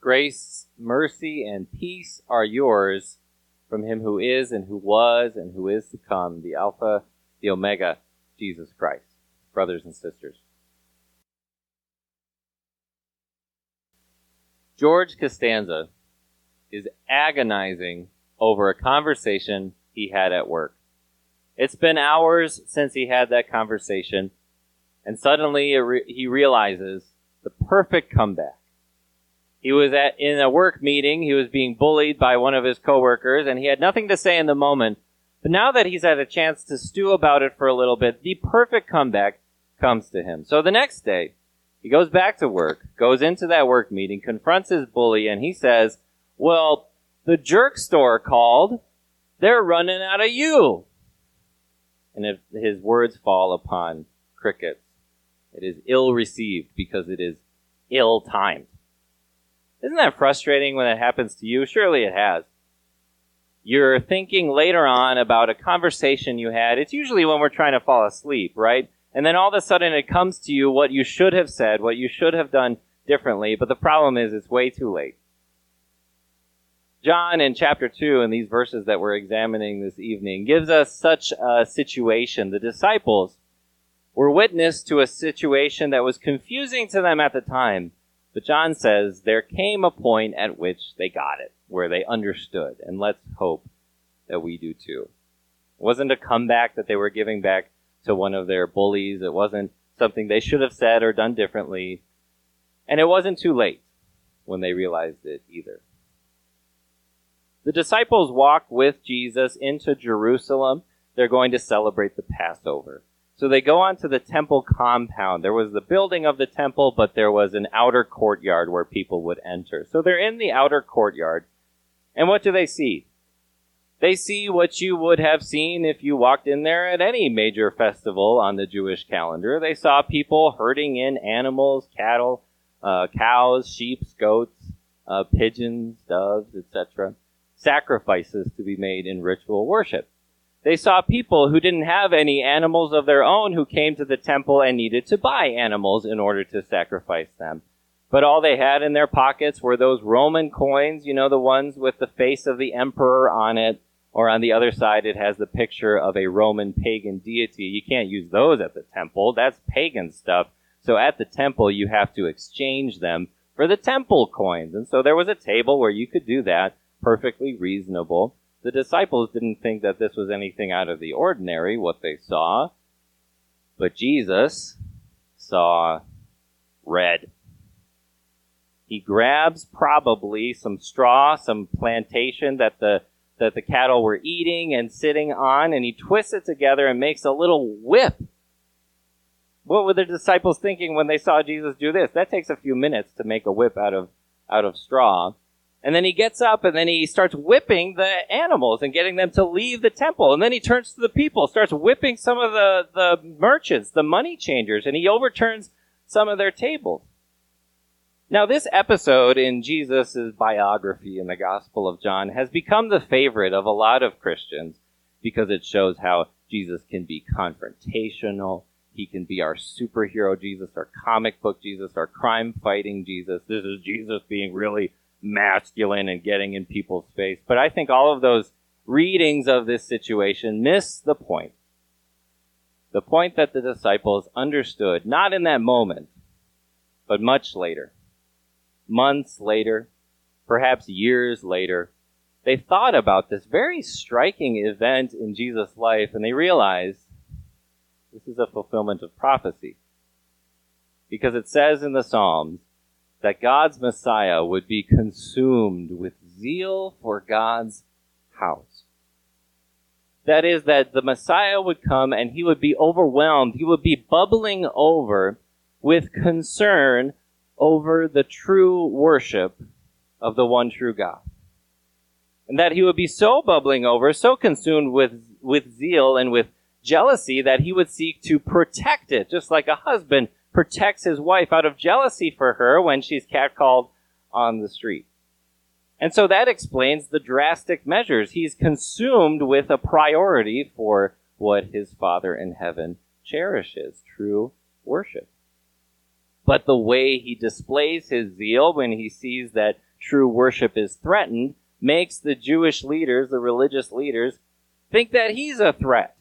Grace, mercy, and peace are yours from him who is and who was and who is to come, the Alpha, the Omega, Jesus Christ. Brothers and sisters. George Costanza is agonizing over a conversation he had at work. It's been hours since he had that conversation, and suddenly re- he realizes the perfect comeback. He was at in a work meeting. He was being bullied by one of his coworkers, and he had nothing to say in the moment. But now that he's had a chance to stew about it for a little bit, the perfect comeback comes to him. So the next day, he goes back to work, goes into that work meeting, confronts his bully, and he says, "Well, the jerk store called. They're running out of you." And if his words fall upon crickets, it is ill received because it is ill timed. Isn't that frustrating when it happens to you? Surely it has. You're thinking later on about a conversation you had. It's usually when we're trying to fall asleep, right? And then all of a sudden it comes to you what you should have said, what you should have done differently, but the problem is it's way too late. John in chapter 2, in these verses that we're examining this evening, gives us such a situation. The disciples were witness to a situation that was confusing to them at the time, but John says there came a point at which they got it, where they understood, and let's hope that we do too. It wasn't a comeback that they were giving back to one of their bullies. It wasn't something they should have said or done differently. And it wasn't too late when they realized it either. The disciples walk with Jesus into Jerusalem. They're going to celebrate the Passover. So they go onto the temple compound. There was the building of the temple, but there was an outer courtyard where people would enter. So they're in the outer courtyard. And what do they see? They see what you would have seen if you walked in there at any major festival on the Jewish calendar. They saw people herding in animals, cattle, uh, cows, sheep, goats, uh, pigeons, doves, etc sacrifices to be made in ritual worship. They saw people who didn't have any animals of their own who came to the temple and needed to buy animals in order to sacrifice them. But all they had in their pockets were those Roman coins, you know, the ones with the face of the emperor on it, or on the other side it has the picture of a Roman pagan deity. You can't use those at the temple. That's pagan stuff. So at the temple you have to exchange them for the temple coins. And so there was a table where you could do that perfectly reasonable. The disciples didn't think that this was anything out of the ordinary, what they saw. But Jesus saw red. He grabs probably some straw, some plantation that the that the cattle were eating and sitting on, and he twists it together and makes a little whip. What were the disciples thinking when they saw Jesus do this? That takes a few minutes to make a whip out of out of straw. And then he gets up and then he starts whipping the animals and getting them to leave the temple. And then he turns to the people, starts whipping some of the, the merchants, the money changers, and he overturns some of their tables. Now, this episode in Jesus' biography in the Gospel of John has become the favorite of a lot of Christians because it shows how Jesus can be confrontational. He can be our superhero Jesus, our comic book Jesus, our crime fighting Jesus. This is Jesus being really masculine and getting in people's face. But I think all of those readings of this situation miss the point. The point that the disciples understood, not in that moment, but much later. Months later, perhaps years later, they thought about this very striking event in Jesus' life and they realized this is a fulfillment of prophecy. Because it says in the Psalms, that God's Messiah would be consumed with zeal for God's house. That is, that the Messiah would come and he would be overwhelmed. He would be bubbling over with concern over the true worship of the one true God. And that he would be so bubbling over, so consumed with, with zeal and with jealousy that he would seek to protect it, just like a husband protects his wife out of jealousy for her when she's catcalled on the street. And so that explains the drastic measures. He's consumed with a priority for what his Father in heaven cherishes true worship. But the way he displays his zeal when he sees that true worship is threatened makes the Jewish leaders, the religious leaders, think that he's a threat.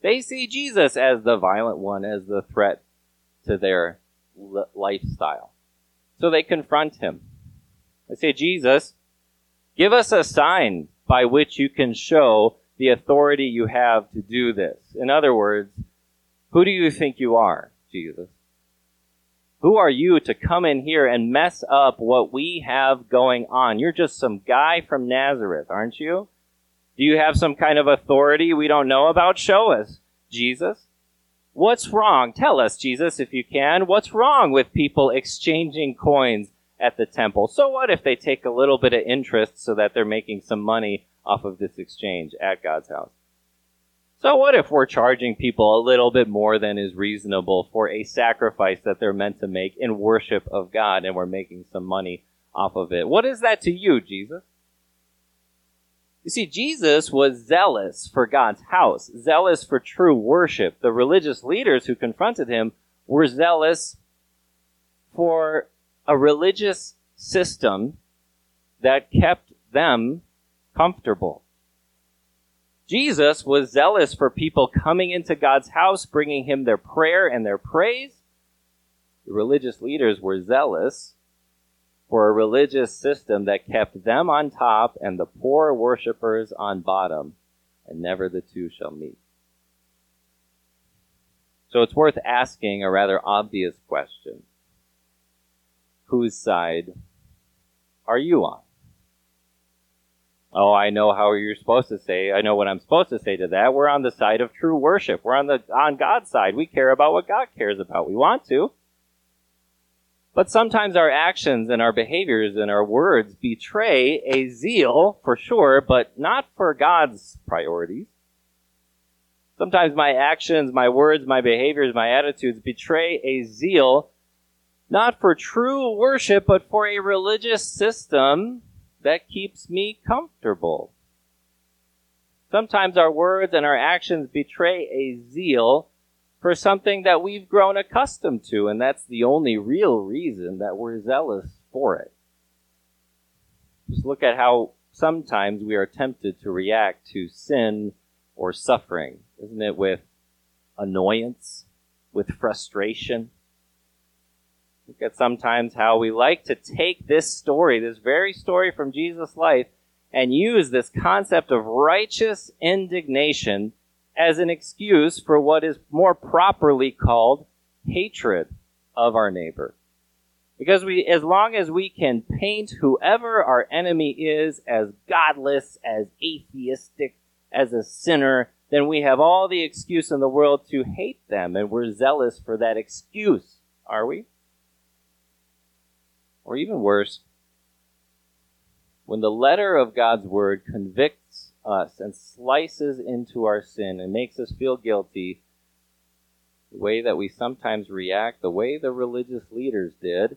They see Jesus as the violent one, as the threat to their lifestyle. So they confront him. They say, Jesus, give us a sign by which you can show the authority you have to do this. In other words, who do you think you are, Jesus? Who are you to come in here and mess up what we have going on? You're just some guy from Nazareth, aren't you? Do you have some kind of authority we don't know about? Show us, Jesus. What's wrong? Tell us, Jesus, if you can. What's wrong with people exchanging coins at the temple? So what if they take a little bit of interest so that they're making some money off of this exchange at God's house? So what if we're charging people a little bit more than is reasonable for a sacrifice that they're meant to make in worship of God and we're making some money off of it? What is that to you, Jesus? You see, Jesus was zealous for God's house, zealous for true worship. The religious leaders who confronted him were zealous for a religious system that kept them comfortable. Jesus was zealous for people coming into God's house, bringing him their prayer and their praise. The religious leaders were zealous for a religious system that kept them on top and the poor worshippers on bottom, and never the two shall meet. So it's worth asking a rather obvious question. Whose side are you on? Oh, I know how you're supposed to say. I know what I'm supposed to say to that. We're on the side of true worship. We're on the on God's side. We care about what God cares about. We want to. But sometimes our actions and our behaviors and our words betray a zeal for sure, but not for God's priorities. Sometimes my actions, my words, my behaviors, my attitudes betray a zeal not for true worship, but for a religious system that keeps me comfortable. Sometimes our words and our actions betray a zeal for something that we've grown accustomed to, and that's the only real reason that we're zealous for it. Just look at how sometimes we are tempted to react to sin or suffering, isn't it? With annoyance, with frustration, Look at sometimes how we like to take this story, this very story from Jesus' life, and use this concept of righteous indignation as an excuse for what is more properly called hatred of our neighbor. Because we, as long as we can paint whoever our enemy is as godless, as atheistic, as a sinner, then we have all the excuse in the world to hate them, and we're zealous for that excuse, are we? Or even worse, when the letter of God's word convicts us and slices into our sin and makes us feel guilty, the way that we sometimes react, the way the religious leaders did,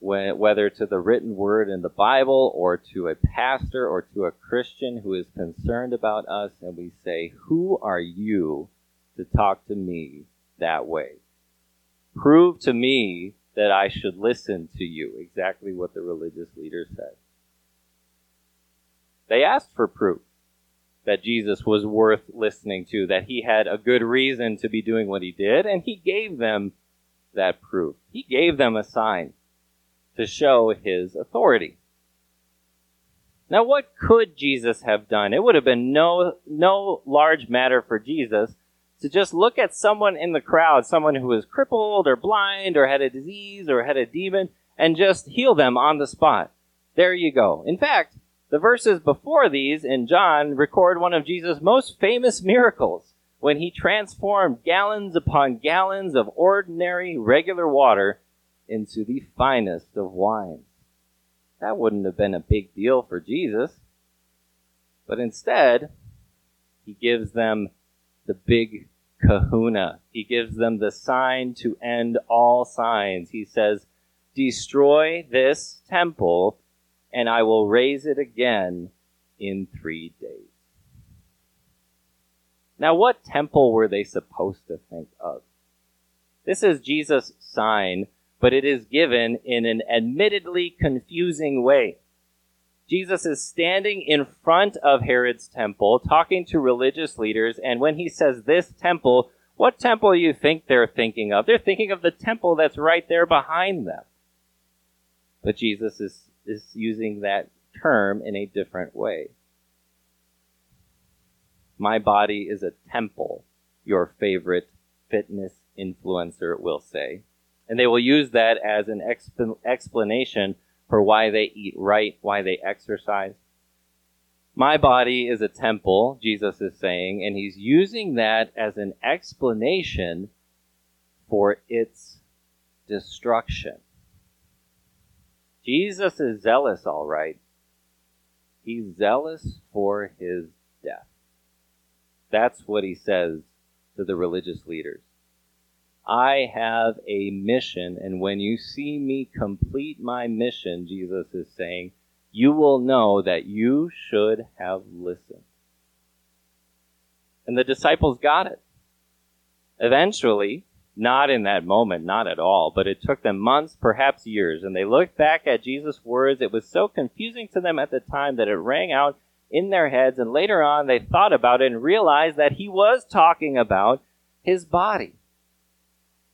when, whether to the written word in the Bible or to a pastor or to a Christian who is concerned about us, and we say, Who are you to talk to me that way? Prove to me that I should listen to you. Exactly what the religious leaders said. They asked for proof that Jesus was worth listening to, that he had a good reason to be doing what he did, and he gave them that proof. He gave them a sign to show his authority. Now, what could Jesus have done? It would have been no, no large matter for Jesus to just look at someone in the crowd, someone who was crippled or blind or had a disease or had a demon, and just heal them on the spot. There you go. In fact, the verses before these in John record one of Jesus' most famous miracles when he transformed gallons upon gallons of ordinary, regular water into the finest of wines. That wouldn't have been a big deal for Jesus. But instead, he gives them the big kahuna. He gives them the sign to end all signs. He says, Destroy this temple, and I will raise it again in three days. Now, what temple were they supposed to think of? This is Jesus' sign but it is given in an admittedly confusing way. Jesus is standing in front of Herod's temple, talking to religious leaders, and when he says this temple, what temple do you think they're thinking of? They're thinking of the temple that's right there behind them. But Jesus is, is using that term in a different way. My body is a temple, your favorite fitness influencer will say. And they will use that as an exp- explanation for why they eat right, why they exercise. My body is a temple, Jesus is saying, and he's using that as an explanation for its destruction. Jesus is zealous, all right. He's zealous for his death. That's what he says to the religious leaders. I have a mission, and when you see me complete my mission, Jesus is saying, you will know that you should have listened. And the disciples got it. Eventually, not in that moment, not at all, but it took them months, perhaps years, and they looked back at Jesus' words. It was so confusing to them at the time that it rang out in their heads, and later on they thought about it and realized that he was talking about his body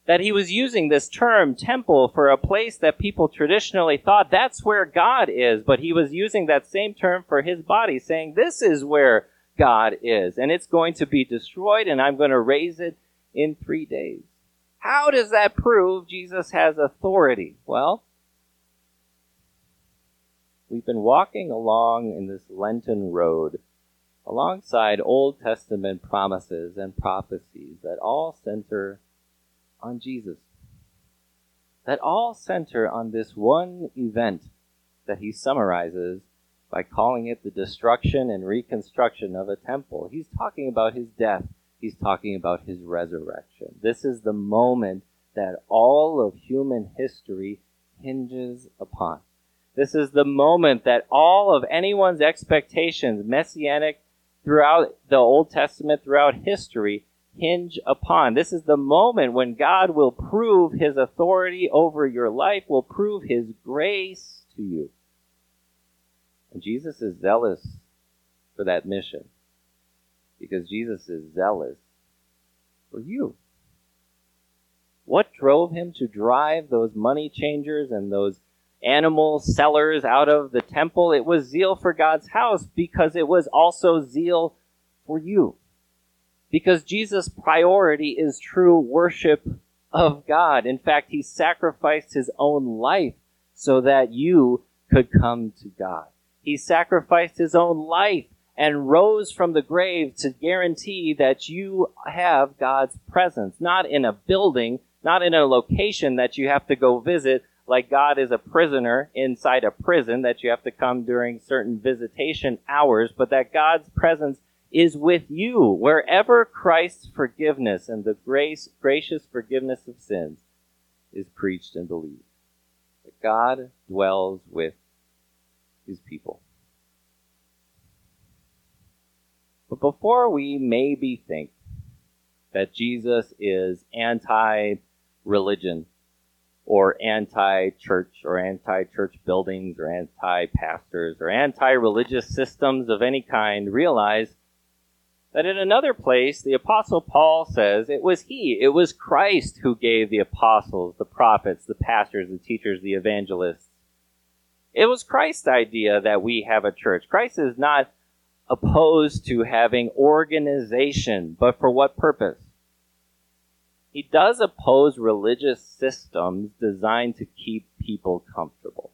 that he was using this term temple for a place that people traditionally thought that's where God is, but he was using that same term for his body, saying this is where God is, and it's going to be destroyed, and I'm going to raise it in three days. How does that prove Jesus has authority? Well, we've been walking along in this Lenten road alongside Old Testament promises and prophecies that all center on Jesus. That all center on this one event that he summarizes by calling it the destruction and reconstruction of a temple. He's talking about his death. He's talking about his resurrection. This is the moment that all of human history hinges upon. This is the moment that all of anyone's expectations, messianic throughout the Old Testament, throughout history, hinge upon. This is the moment when God will prove his authority over your life, will prove his grace to you. And Jesus is zealous for that mission because Jesus is zealous for you. What drove him to drive those money changers and those animal sellers out of the temple? It was zeal for God's house because it was also zeal for you because Jesus' priority is true worship of God. In fact, he sacrificed his own life so that you could come to God. He sacrificed his own life and rose from the grave to guarantee that you have God's presence, not in a building, not in a location that you have to go visit, like God is a prisoner inside a prison that you have to come during certain visitation hours, but that God's presence is with you wherever Christ's forgiveness and the grace, gracious forgiveness of sins is preached and believed. That God dwells with his people. But before we maybe think that Jesus is anti religion or anti church or anti church buildings or anti pastors or anti religious systems of any kind, realize that in another place, the Apostle Paul says it was he, it was Christ who gave the apostles, the prophets, the pastors, the teachers, the evangelists. It was Christ's idea that we have a church. Christ is not opposed to having organization, but for what purpose? He does oppose religious systems designed to keep people comfortable.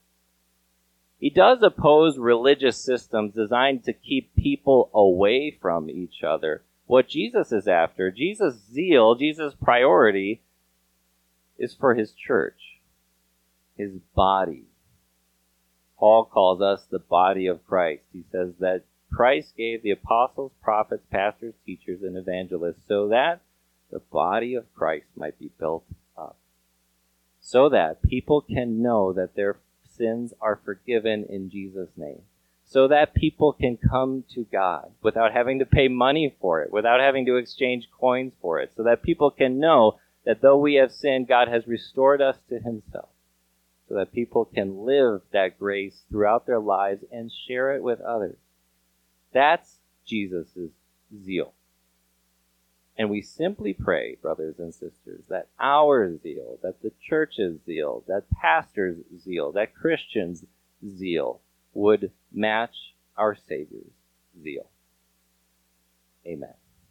He does oppose religious systems designed to keep people away from each other. What Jesus is after, Jesus' zeal, Jesus' priority, is for his church, his body. Paul calls us the body of Christ. He says that Christ gave the apostles, prophets, pastors, teachers, and evangelists so that the body of Christ might be built up. So that people can know that their sins are forgiven in Jesus' name. So that people can come to God without having to pay money for it, without having to exchange coins for it, so that people can know that though we have sinned, God has restored us to himself so that people can live that grace throughout their lives and share it with others. That's Jesus' zeal. And we simply pray, brothers and sisters, that our zeal, that the church's zeal, that pastors' zeal, that Christians' zeal would match our Savior's zeal. Amen.